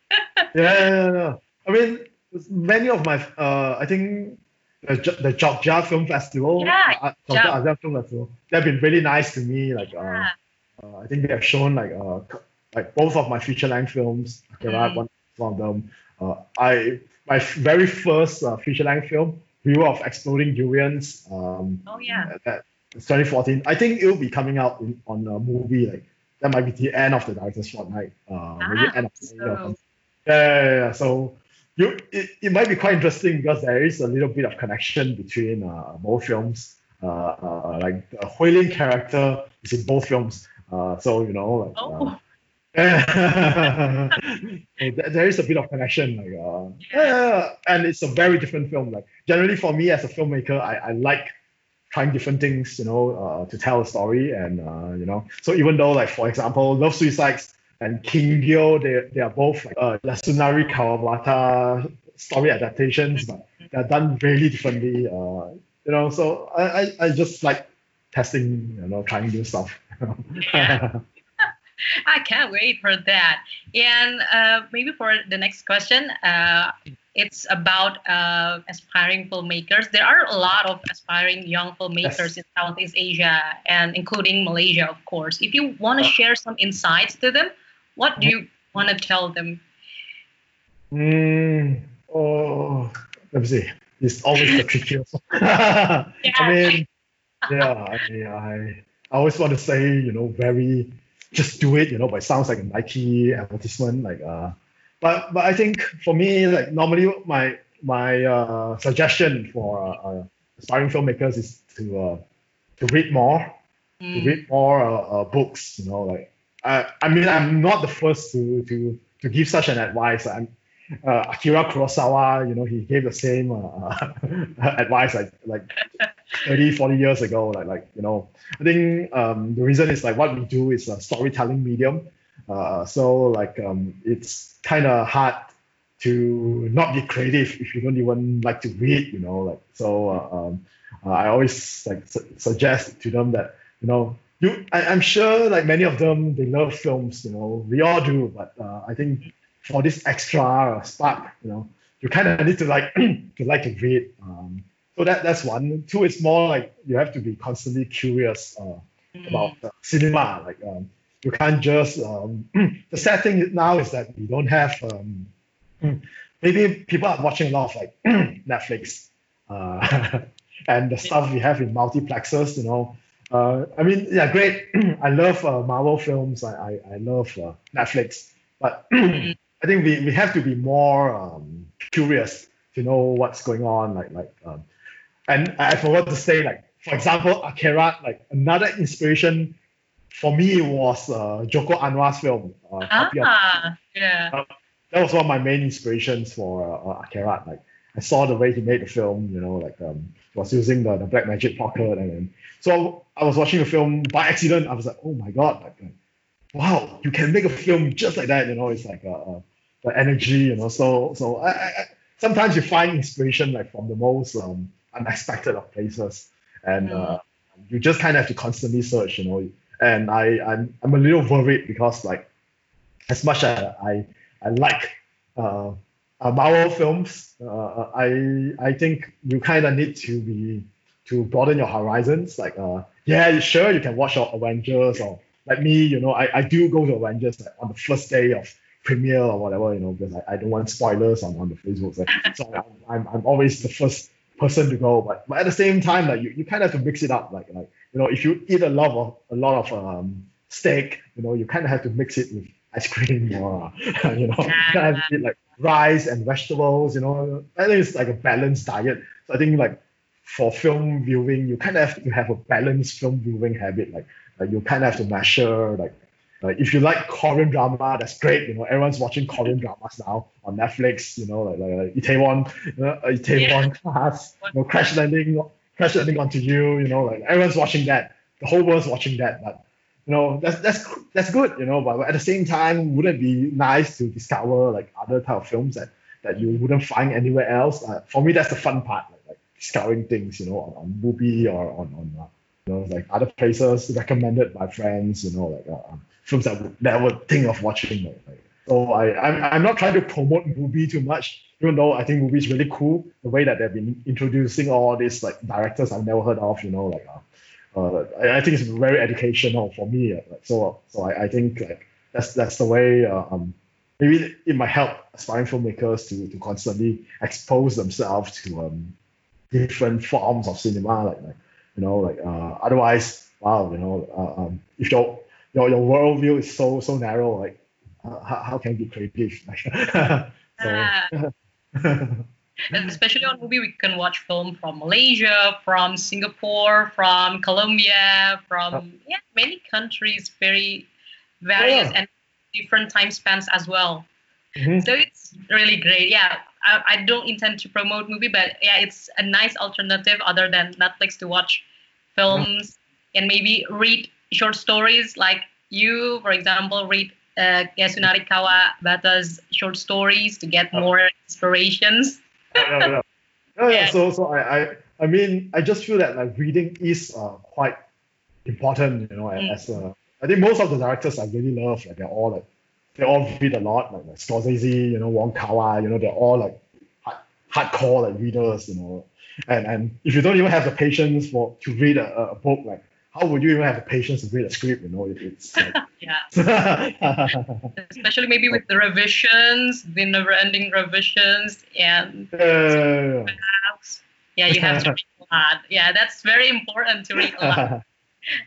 <laughs> yeah, yeah, yeah. I mean, many of my, uh, I think the, the Jogja Film Festival, Yeah, uh. Jogja Asia Film Festival, they've been really nice to me. Like, uh, Yeah. uh, I think they have shown like, uh, like both of my feature length films. Akarat, Mm. one, one of them. Uh, I my f- very first uh, feature length film, River of Exploding Durians. Um, Oh yeah. that it's 2014. I think it will be coming out in, on a Mubi like that might be the end of the director's fortnight. Uh, maybe Ah, end of so-. Yeah, yeah, yeah. So you it, it might be quite interesting because there is a little bit of connection between uh, both films. Uh, uh, like the Huilin character is in both films. Uh, so you know like. Uh, Oh. <laughs> there is a bit of connection, like uh, yeah, and it's a very different film. Like generally for me as a filmmaker, I, I like trying different things, you know, uh, to tell a story, and uh, you know, so even though like for example, Love Suicides and Kingyo, they they are both like uh, Yasunari Kawabata story adaptations, but they're done really differently. Uh, you know, so I, I, I just like testing, you know, trying new stuff. <laughs> I can't wait for that. And uh, maybe for the next question, uh, it's about uh, aspiring filmmakers. There are a lot of aspiring young filmmakers Yes. in Southeast Asia and including Malaysia, of course. If you want to Yeah. share some insights to them, what do you want to tell them? Mm, oh, let me see. It's always the trickiest. <laughs> I mean, yeah, I, mean, I, I always want to say, you know, very, just do it, you know, but it sounds like a Nike advertisement, like, uh, but but I think for me, like normally my my uh, suggestion for uh, aspiring filmmakers is to uh, to read more, to Mm, read more uh, uh, books. You know, like I, I mean, I'm not the first to to to give such an advice. I'm uh, Akira Kurosawa. You know, he gave the same uh, <laughs> advice like like 30, 40 years ago. Like like you know, I think um, the reason is like what we do is a storytelling medium. Uh, so like um, it's kind of hard to not be creative if you don't even like to read. You know, like so. Uh, um, uh, I always like su- suggest to them that you know you I, I'm sure like many of them they love films. You know, we all do, but uh, I think for this extra spark, you know, you kind of need to like <clears throat> to like to read. Um, so that that's one. Two is more like you have to be constantly curious uh, about uh, cinema. Like um, you can't just. Um, <clears throat> the sad thing now is that we don't have. Um, <clears throat> maybe people are watching a lot of like <clears throat> Netflix, uh, <laughs> and the stuff we have in multiplexes. You know, uh, I mean, yeah, great. I love uh, Marvel films. I I, I love uh, Netflix, but I think we, we have to be more um, curious to know what's going on. Like like, um, and I forgot to say like for example, Akarat. Like another inspiration for me it was uh, Joko Anwar's film. Uh, Ah, yeah. that was one of my main inspirations for uh, uh. Like I saw the way he made the film, you know, like um, was using the, the Blackmagic Pocket, and then so I was watching the film by accident. I was like, oh my god, like, like, wow, you can make a film just like that, you know. It's like uh, uh, the energy, you know. So so I, I, sometimes you find inspiration like from the most um, unexpected of places, and uh, you just kind of have to constantly search, you know. And I I'm, I'm a little worried because like as much as I I like uh, uh, Marvel films. Uh, I I think you kind of need to be to broaden your horizons. Like, uh, yeah, sure, you can watch your Avengers or like me, you know, I, I do go to Avengers like, on the first day of premiere or whatever, you know, because I, I don't want spoilers on, on the Facebook. <laughs> So, so I, I'm, I'm always the first person to go. But, but at the same time, like you, you kind of have to mix it up. Like like you know, if you eat a lot of a lot of um, steak, you know, you kind of have to mix it with ice cream <laughs> or you know, kind of eat like rice and vegetables. You know, I think it's like a balanced diet. So I think like for film viewing, you kind of have to have a balanced film viewing habit. Like, like you kind of have to measure like like if you like Korean drama, that's great. You know, everyone's watching Korean dramas now on Netflix. You know, like like, like Itaewon, you know, Itaewon yeah. class, you know, Crash Landing, Crash Landing onto you. You know, like everyone's watching that. The whole world's watching that. But you know, that's that's that's good. You know, but at the same time, wouldn't it be nice to discover like other type of films that that you wouldn't find anywhere else? Uh, for me, that's the fun part. Like, like discovering things. You know, on, Mubi or on on. Uh, you know, like other places recommended by friends, you know, like uh, um, films that would never think of watching. Like, like, so I, I'm, I'm not trying to promote Mubi too much, even though I think Mubi is really cool. The way that they've been introducing all these like directors I've never heard of, you know, like uh, uh, I, think it's very educational for me. Uh, like, so so I, I think like that's that's the way. Uh, um, maybe it might help aspiring filmmakers to to constantly expose themselves to um different forms of cinema, like like you know, like uh, otherwise, wow, you know, um, if your your your worldview is so so narrow, like uh, how, how can you be creative? <laughs> so, <laughs> <laughs> especially on Mubi we can watch film from malaysia from singapore from colombia from yeah many countries very various oh, yeah. and different time spans as well mm-hmm. so it's really great yeah I, I don't intend to promote Mubi but yeah it's a nice alternative other than netflix to watch films and maybe read short stories like you, for example, read uh, Yasunari Kawabata's short stories to get oh. more inspirations. yeah, yeah. yeah, yeah. So, so I, I, I mean, I just feel that like reading is uh, quite important, you know, mm. as a, I think most of the directors I really love, like they're all like, they all read a lot, like, like Scorsese, you know, Wong Kar-wai, you know, they're all like hard, hardcore like readers, you know, and and if you don't even have the patience for to read a, a book like how would you even have the patience to read a script you know? It's <laughs> like, yeah. <laughs> Especially maybe with the revisions the never-ending revisions and uh, yeah you have to read a lot. Yeah that's very important to read a lot. <laughs>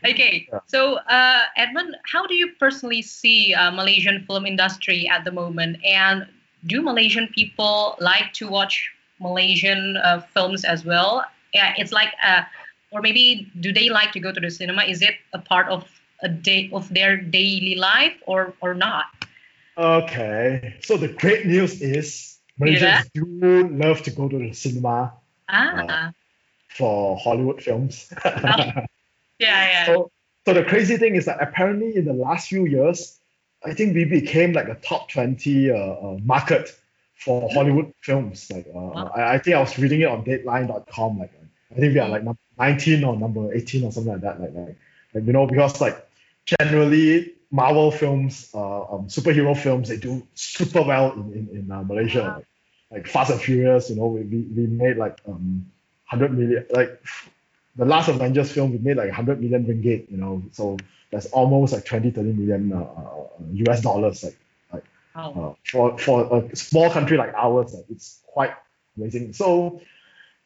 Okay so uh, edmund how do you personally see uh, malaysian film industry at the moment? And do malaysian people like to watch Malaysian uh, films as well. Yeah, it's like, uh, or maybe do they like to go to the cinema? Is it a part of a day of their daily life or or not? Okay, so the great news is Malaysians yeah. do love to go to the cinema. Ah. Uh, for Hollywood films. <laughs> oh. Yeah, yeah. So, so the crazy thing is that apparently in the last few years, I think we became like a top 20 uh, uh, market for Hollywood films. Like uh, wow. I, I, think I was reading it on Deadline.com. Like I think we are like number 19 or number 18 or something like that. Like like, like you know because like generally Marvel films, uh, um, superhero films, they do super well in in, in uh, Malaysia. Wow. Like, like, Fast and Furious, you know, we, we, we made like um 100 million like the last Avengers film we made like 100 million ringgit, you know, so that's almost like 20, 30 million uh, US uh, dollars. Like Oh. Uh, for for a small country like ours, like, it's quite amazing. So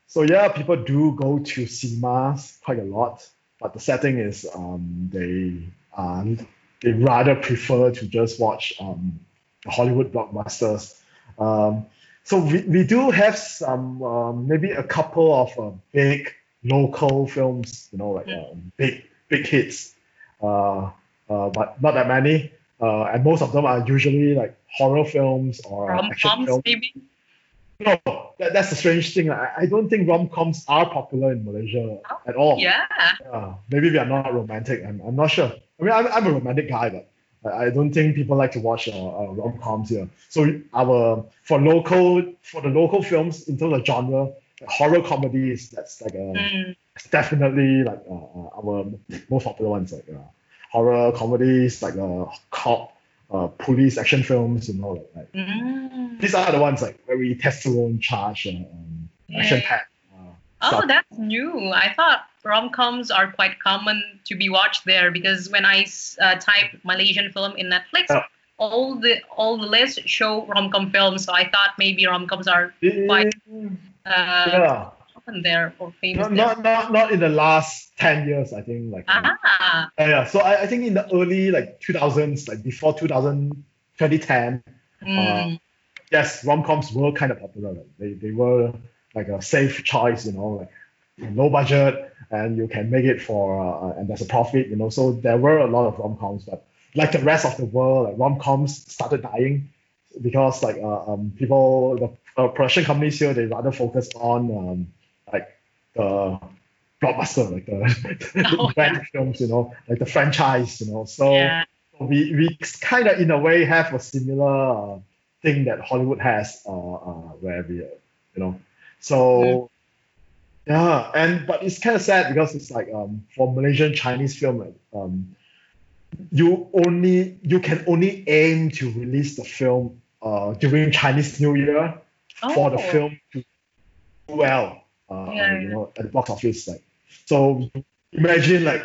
so yeah, people do go to cinemas quite a lot, but the setting is um, they um, they rather prefer to just watch um, Hollywood blockbusters. Um, so we, we do have some um, maybe a couple of uh, big local films, you know, like uh, big big hits, uh, uh, but not that many. Uh, and most of them are usually like horror films or action films. Maybe? No, that, that's the strange thing. I, I don't think rom coms are popular in Malaysia oh, at all. Yeah. yeah. Maybe we are not romantic. I'm, I'm not sure. I mean, I'm, I'm a romantic guy, but I, don't think people like to watch uh, uh, rom coms here. So our for local for the local films in terms of genre, horror comedies that's like a mm. definitely like uh, uh, our most popular ones like uh, horror comedies like uh, cop uh, police action films, you know, like, like mm. these are the ones like very testosterone charged and um, action packed. Uh, Oh, stuff. that's new. I thought rom-coms are quite common to be watched there because when I uh, type Malaysian film in Netflix, Yeah. all the all the lists show rom-com films. So I thought maybe rom-coms are quite uh, yeah. Common there or famous Not, not not not in the last ten years, I think. Like Ah, yeah, yeah. So I, I think in the early like 2000s, like before 2000, 2010, mm, yes, rom coms were kind of popular. Like they, they were like a safe choice, you know, like low budget and you can make it for uh, and there's a profit, you know. So there were a lot of rom coms, but like the rest of the world, like rom coms started dying because like uh, um, people, the uh, production companies here, they rather focus on um, the blockbuster, like the, the <laughs> <laughs> Oh, event films, you know, like the franchise, you know. So yeah. we we kind of in a way have a similar uh, thing that Hollywood has, uh, uh, where we, uh, you know, so yeah, and but it's kind of sad because it's like um for Malaysian Chinese film, um, you only you can only aim to release the film uh during Chinese New Year for the Oh. film to do well, uh, Yeah, you know, at the box office, like so imagine like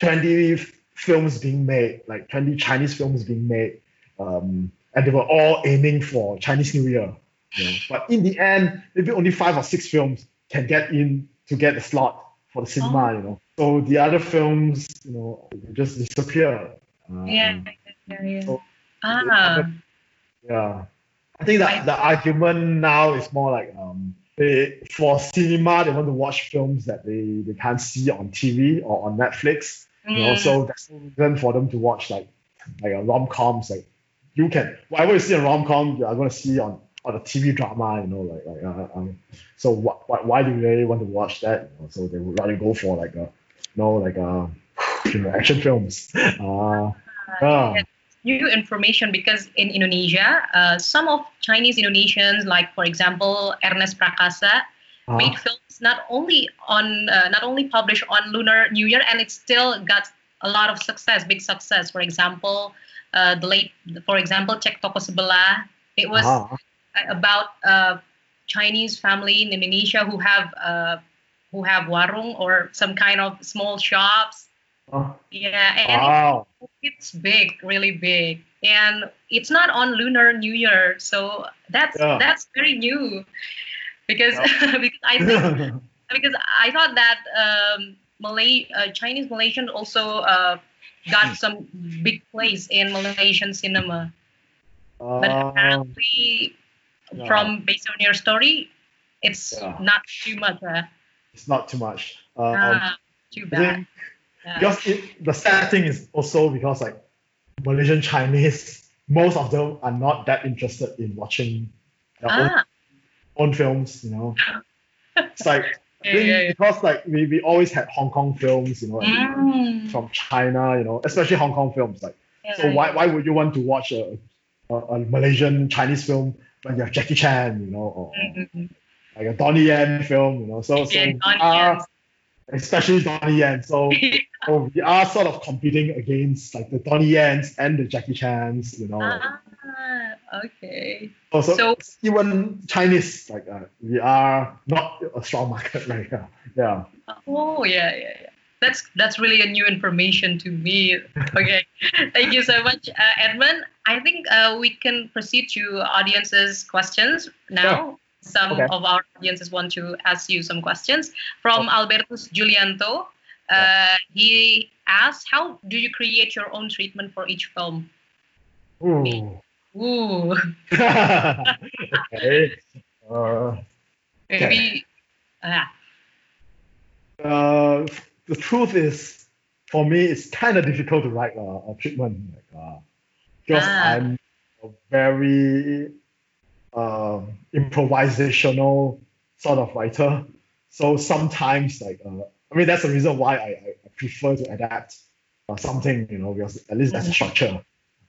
20 f- films being made, like 20 Chinese films being made, um, and they were all aiming for Chinese New Year. You know? But in the end, maybe only five or six films can get in to get a slot for the cinema, Oh. you know. So the other films, you know, just disappear. Um, Yeah, yeah, yeah. So- Ah, yeah. I think that the argument now is more like um they for cinema they want to watch films that they, they can't see on TV or on Netflix. You know, mm, so there's no reason for them to watch like like a rom coms. Like you can whatever you see in rom com, you are gonna see on on a TV drama. You know, like like uh, um, so what, what why do they want to watch that? You know, so they would rather go for like a you know like a you know action films. <laughs> Uh, yeah. yeah. New information because in Indonesia, uh, some of Chinese Indonesians, like for example Ernest Prakasa, uh, made films not only on uh, not only published on Lunar New Year, and it still got a lot of success, big success. For example, uh, the late, for example, Cek Toko Sebelah. It was uh-huh. about a Chinese family in Indonesia who have uh, who have warung or some kind of small shops. Uh, Yeah, and it it's big, really big, and it's not on Lunar New Year, so that's Yeah. that's very new, because <laughs> because I think <laughs> because I thought that um, Malay uh, Chinese Malaysian also uh, got <laughs> some big place in Malaysian cinema, but Um, apparently yeah. from based on your story, it's Yeah. not too much. Uh, it's not too much. Um, ah, too bad. Yeah. because it, the sad thing is also because like Malaysian Chinese, <laughs> most of them are not that interested in watching their own, ah, own films. You know, it's like <laughs> yeah, yeah, yeah. because like we, we always had Hong Kong films, you know, Mm. from China, you know, especially Hong Kong films. Like, so why why would you want to watch a, a, a Malaysian Chinese film when you have Jackie Chan, you know, or Mhm. like a Donnie Yen film, you know? So so Yeah, we Donnie are- especially Donnie Yen. So <laughs> So we are sort of competing against like the Donnie Yens and the Jackie Chans, you know. Ah, okay. also, so- even Chinese, like uh, we are not a strong market <laughs> right now. Yeah. Oh yeah, yeah, yeah. That's that's really a new information to me. Okay, <laughs> thank you so much, uh, Edmund. I think uh, we can proceed to audience's questions now. Some Okay. of our audiences want to ask you some questions from Albertus Julianto. Uh, He asked, "How do you create your own treatment for each film?" Ooh. Ooh, okay. Uh, maybe. Ah, uh, the truth is, for me, it's kind of difficult to write a, a treatment like, uh, because Ah. I'm a very um, improvisational sort of writer. So sometimes, like, uh, I mean, that's the reason why I, I prefer to adapt uh, something, you know, because at least there's a structure.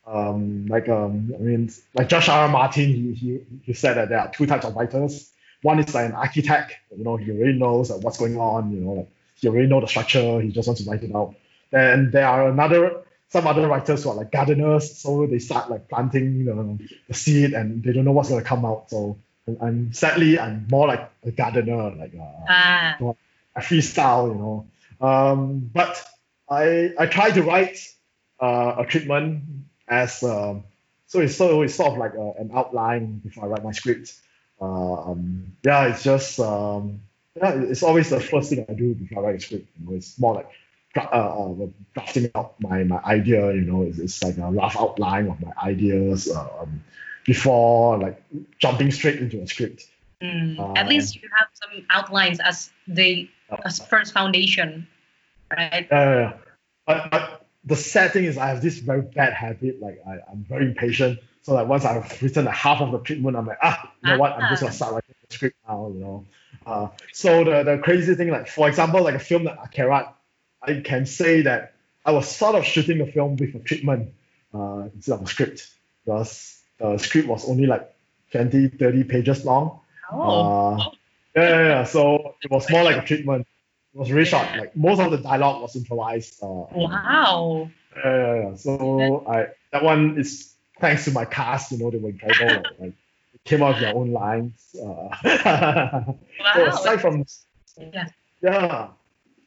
Um, like, um, I mean, like George R. Martin, he, he, he said that there are two types of writers. One is like an architect, you know, he already knows like, what's going on, you know, like he already know the structure, he just wants to write it out. Then there are another some other writers who are like gardeners, so they start like planting the, the seed and they don't know what's gonna come out. So I'm sadly, I'm more like a gardener, like uh, Ah. Freestyle, you know. Um, but I I try to write uh, a treatment as um, so it's so it's sort of like a, an outline before I write my script. Uh, um, yeah, it's just um, yeah, it's always the first thing I do before I write a script. You know, it's more like uh, uh, drafting out my, my idea. You know, it's, it's like a rough outline of my ideas uh, um, before like jumping straight into a script. Mm. At least you have some outlines as the as first foundation, right? Yeah, yeah. But, but the sad thing is I have this very bad habit. Like I, I'm very impatient. So like once I've written like half of the treatment, I'm like, ah, you know what? I'm just gonna start writing the script now. You know. Uh, so the the crazy thing, like for example, like a film like Akarat, I can say that I was sort of shooting the film with a treatment uh, instead of a script because the script was only like 20, 30 pages long. Oh. Uh, yeah, yeah. So it was more like a treatment. It was really short. Like most of the dialogue was improvised. Uh, wow. Yeah, yeah, yeah. So I that one is thanks to my cast. You know, they were incredible. <laughs> like, came out with their own lines. Uh, so <laughs> Wow. aside from Yeah. yeah,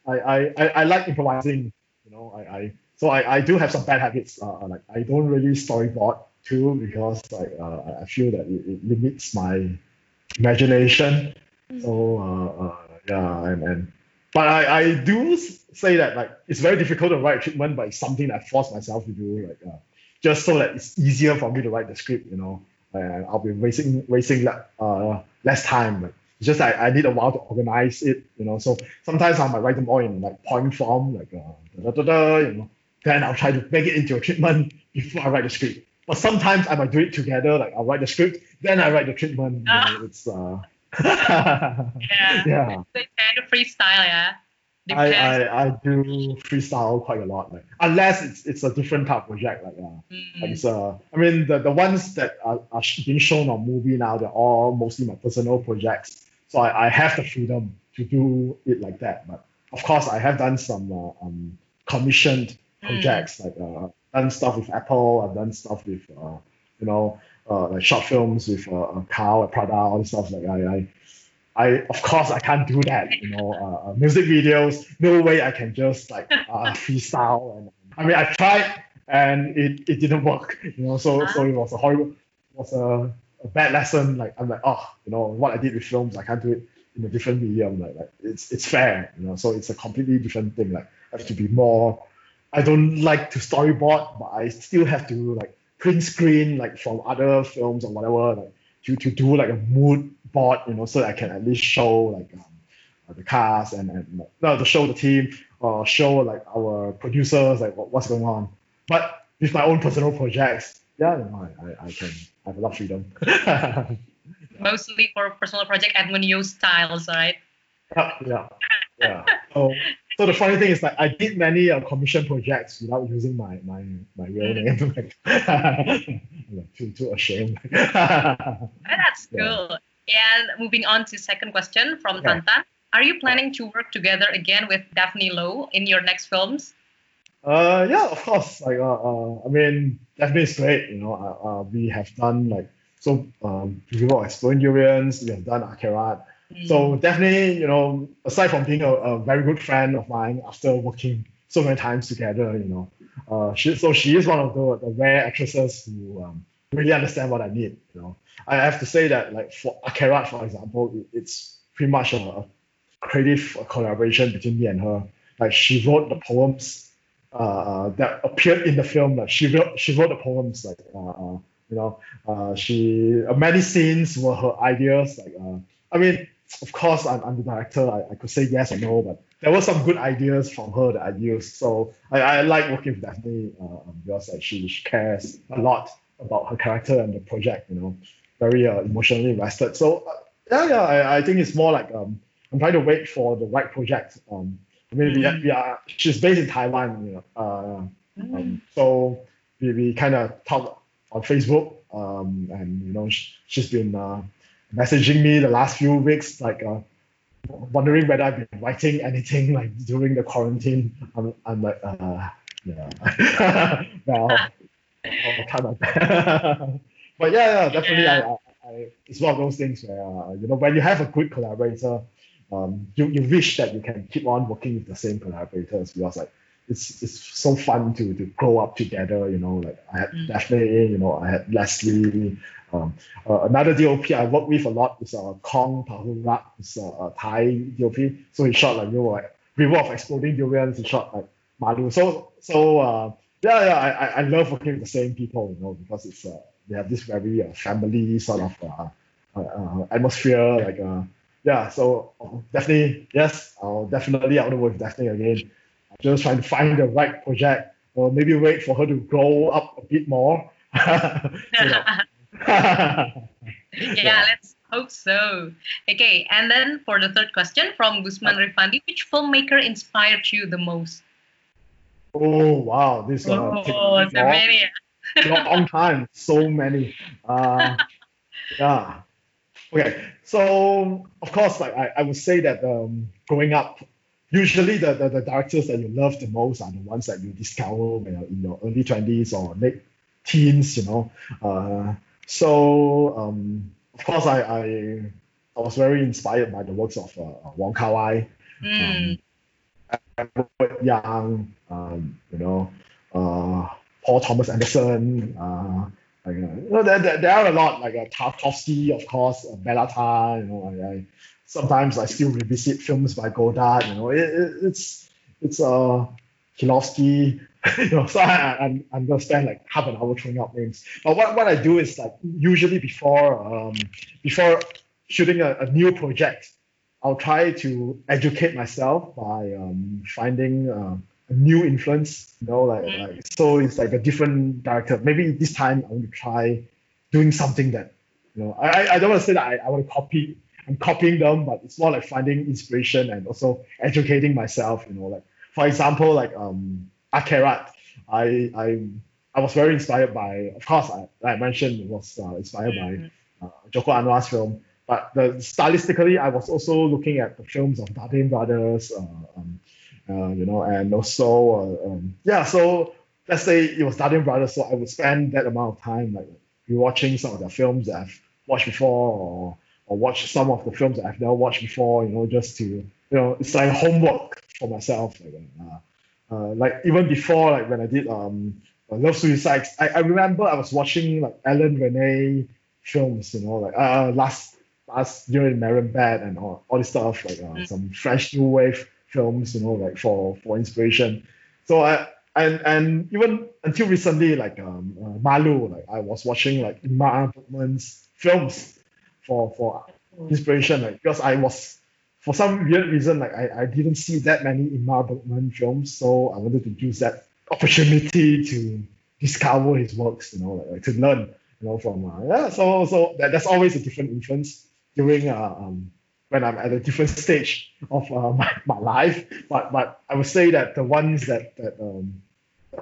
I, I, I, I like improvising. You know, I, I so I, I do have some bad habits. Uh, like I don't really storyboard too because like uh, I feel that it, it limits my imagination. So uh, uh, yeah, and, and but I, I do say that like it's very difficult to write treatment, but it's something I force myself to do, like uh, just so that it's easier for me to write the script. You know, and I'll be wasting wasting uh, less time. But it's just I, I need a while to organize it. You know, so sometimes I might write them all in like point form, like uh, da, da, da, da, you know. Then I'll try to make it into a treatment <laughs> before I write the script. But sometimes I might do it together. Like I'll write the script, then I write the treatment. You know, it's uh, <laughs> Yeah. yeah. They kind of freestyle, yeah. I, I, I do freestyle quite a lot, like unless it's it's a different type of project, like uh, Mm. like it's uh, I mean the, the ones that are, are being shown on Mubi now, they're all mostly my personal projects, so I, I have the freedom to do it like that. But of course, I have done some uh, um commissioned Mm. projects, like uh, done stuff with Apple, I've done stuff with uh, you know, uh, like short films with uh, cow, a Prada, all this stuff. Like I, I I of course I can't do that. You know, uh, uh, music videos, no way I can just like uh, <laughs> freestyle. And I mean, I tried and it, it didn't work. You know, so so it was a horrible, it was a, a bad lesson. Like I'm like, oh, you know, what I did with films, I can't do it in a different medium. Like, like it's it's fair. You know, so it's a completely different thing. Like I have to be more. I don't like to storyboard, but I still have to like print screen like from other films or whatever. Like to, to do like a mood board, you know, so that I can at least show like um, uh, the cast and, and no, to show the team or show like our producers like what, what's going on. But with my own personal projects, yeah, you know, I, I, I can have a lot of freedom. <laughs> Mostly for personal project Edmund Yeo styles, right? yeah, yeah. So, so the funny thing is that I did many uh, commission projects without using my my, my real Mm. name. <laughs> Like, I'm too too ashamed. <laughs> That's cool. And moving on to second question from Yeah. Tantan. Are you planning to work together again with Daphne Low in your next films? Uh, yeah, of course. Like, uh, uh, I mean, definitely it's great. You know, uh, uh, we have done like so. Um, River of Exploding Durians. We have done Akarat. Mm. So definitely, you know, aside from being a, a very good friend of mine after working so many times together, you know, uh, she so she is one of the, the rare actresses who um, really understand what I need. You know, I have to say that like for Akarat, for example, it, it's pretty much a, a creative collaboration between me and her. Like she wrote the poems uh, that appeared in the film. Like she wrote, she wrote the poems. Like uh, uh, you know, uh, she uh, many scenes were her ideas. Like uh, I mean, of course, I'm, I'm the director. I, I could say yes or no, but there were some good ideas from her that I used. So I, I like working with Daphne uh, because like, she, she cares a lot about her character and the project. You know, very uh, emotionally invested. So uh, yeah, yeah, I, I think it's more like um, I'm trying to wait for the right project. Um, I mean, we, we are she's based in Taiwan, you know. Uh, Mm. um, so we, we kind of talk on Facebook, um, and you know sh- she's been uh, messaging me the last few weeks, like uh, wondering whether I've been writing anything <laughs> like during the quarantine. I'm, I'm like, uh, yeah, <laughs> well, <laughs> I'll try my but yeah, yeah, definitely, I, I, I, it's one of those things where uh, you know when you have a good collaborator, um, you, you wish that you can keep on working with the same collaborators because like it's it's so fun to to grow up together. You know, like I had Mm. definitely you know I had Leslie. Um, uh, another DOP I work with a lot is uh, Kong Pahurak, is a, a Thai DOP. So he shot like you know like River of Exploding Durians. He shot like Malu. So so uh, yeah yeah I, I love working with the same people. You know because it's uh, they have this very uh, family sort of uh, uh, uh, atmosphere like uh, yeah so uh, definitely yes I'll definitely I want to work with Daphne again. Just trying to find the right project or maybe wait for her to grow up a bit more. <laughs> That- yeah, let's hope so. Okay, and then for the third question from Gusman Rifandi, which filmmaker inspired you the most? oh wow, this uh, Oh, take so long, many. long time, so many. Uh, <laughs> yeah. Okay, so of course, like I, I would say that um, growing up, usually the, the, the directors that you love the most are the ones that you discover when you're in your early twenties or late teens, you know. Uh, so um, of course, I, I I was very inspired by the works of uh, Wong Kar Wai. Mm, Edward Yang, um, you know, uh, Paul Thomas Anderson, uh, like, uh, you know, there, there, there are a lot like uh, Tarkovsky, of course, uh, Béla Tarr, you know, I, I sometimes I still revisit films by Godard, you know, it, it, it's it's uh Kieślowski, <laughs> you know, so I, I understand like half an hour throwing out names. But what, what I do is like usually before um before shooting a, a new project, I'll try to educate myself by um, finding uh, a new influence. You know, like, Mm. like so it's like a different director. Maybe this time I want to try doing something that you know. I I- I don't want to say that I, I want to copy. I'm copying them, but it's more like finding inspiration and also educating myself. You know, like for example, like um Akarat. I I I was very inspired by. Of course, I, I mentioned, it was uh, inspired by mm, uh, Joko Anwar's film. But the, stylistically, I was also looking at the films of Dardenne Brothers, uh, um, uh, you know, and also, uh, um, yeah, so let's say it was Dardenne Brothers, so I would spend that amount of time like rewatching some of their films that I've watched before or, or watch some of the films that I've never watched before, you know, just to, you know, it's like homework for myself. Like, uh, uh, like even before, like when I did um, Love Suicides, I, I remember I was watching like Alain Resnais films, you know, like uh, last last year in Marienbad and all, all this stuff, like uh, Mm. some fresh new wave films, you know, like for for inspiration. So I and and even until recently, like um, uh, Malu, like I was watching like Ingmar Bergman's films for for inspiration, like because I was for some weird reason, like I, I didn't see that many Ingmar Bergman films, so I wanted to use that opportunity to discover his works, you know, like, like to learn, you know, from uh, yeah. So so that, that's always a different influence during uh, um when I'm at a different stage of uh, <laughs> my, my life. But but I would say that the ones that that um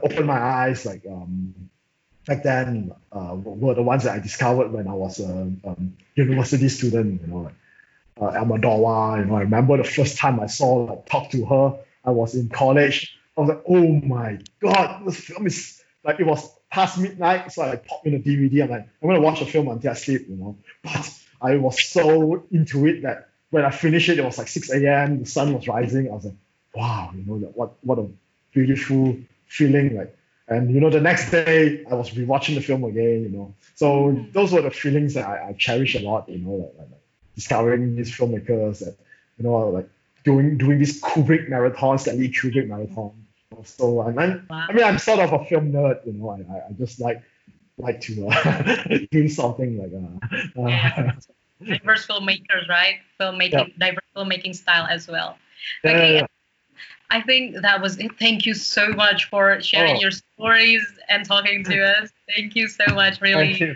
opened my eyes like um back then uh, were the ones that I discovered when I was a um, university student. You know, like uh. You know, I remember the first time I saw like talk to her. I was in college. I was like, oh my god, this film is like it was past midnight, so I popped in a DVD. I'm like, I'm gonna watch the film until I sleep. You know, but I was so into it that when I finished it, it was like 6 a.m. The sun was rising. I was like, wow, you know, like, what what a beautiful feeling. Like, and you know, the next day I was rewatching the film again. You know, so those were the feelings that I, I cherish a lot. You know, like, like, like discovering these filmmakers that you know, like doing doing these Kubrick marathons, Stanley Kubrick marathon. So and then, Wow. I mean, I'm sort of a film nerd. You know, I I, just like like to uh, <laughs> do something like uh, uh, Yeah. <laughs> diverse filmmakers, right? Filmmaking, diverse filmmaking style as well. yeah, Okay, yeah, I think that was it. Thank you so much for sharing Oh. your stories and talking to <laughs> us. Thank you so much, really. <laughs> Thank you.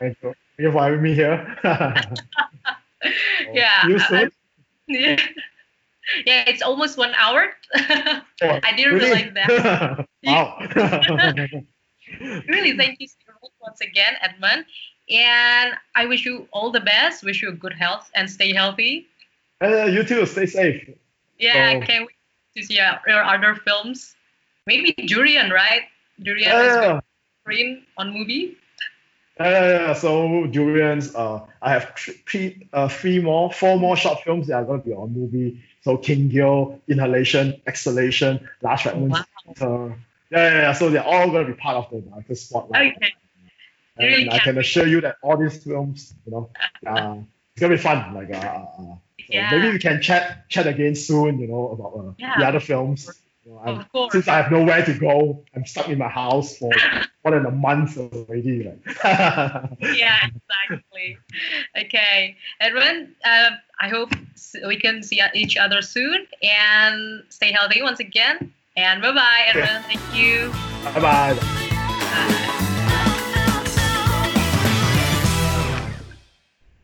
Thank you. Thank you for having me here. <laughs> Yeah, you soon. Yeah. yeah, it's almost one hour. Oh, I didn't really? realize that. wow. really, thank you so much once again, Edmund. And I wish you all the best. Wish you good health and stay healthy. Uh, you too. Stay safe. Yeah, So- I can't wait to see your, your other films. Maybe Durian, right? Durian is Yeah. going screen on Mubi. Yeah, yeah, yeah. So Durians, uh, I have three, uh, three more, four more short films that are going to be on Mubi. So Kingyo, Inhalation, Exhalation, Last Fragments. Wow. So yeah, yeah, yeah. So they're all going to be part of the director's spotlight. Okay. And, Really I can assure you that all these films, you know, <laughs> uh, it's gonna be fun. Like, uh, uh, uh, Yeah. maybe we can chat chat again soon. You know about uh, Yeah. the other films. You know, Of course. since I have nowhere to go, I'm stuck in my house for <laughs> more than a month already. Like, <laughs> yeah, exactly. Okay, Edwin, uh, I hope we can see each other soon and stay healthy once again. And bye bye, Edwin. Thank you. bye bye. Bye.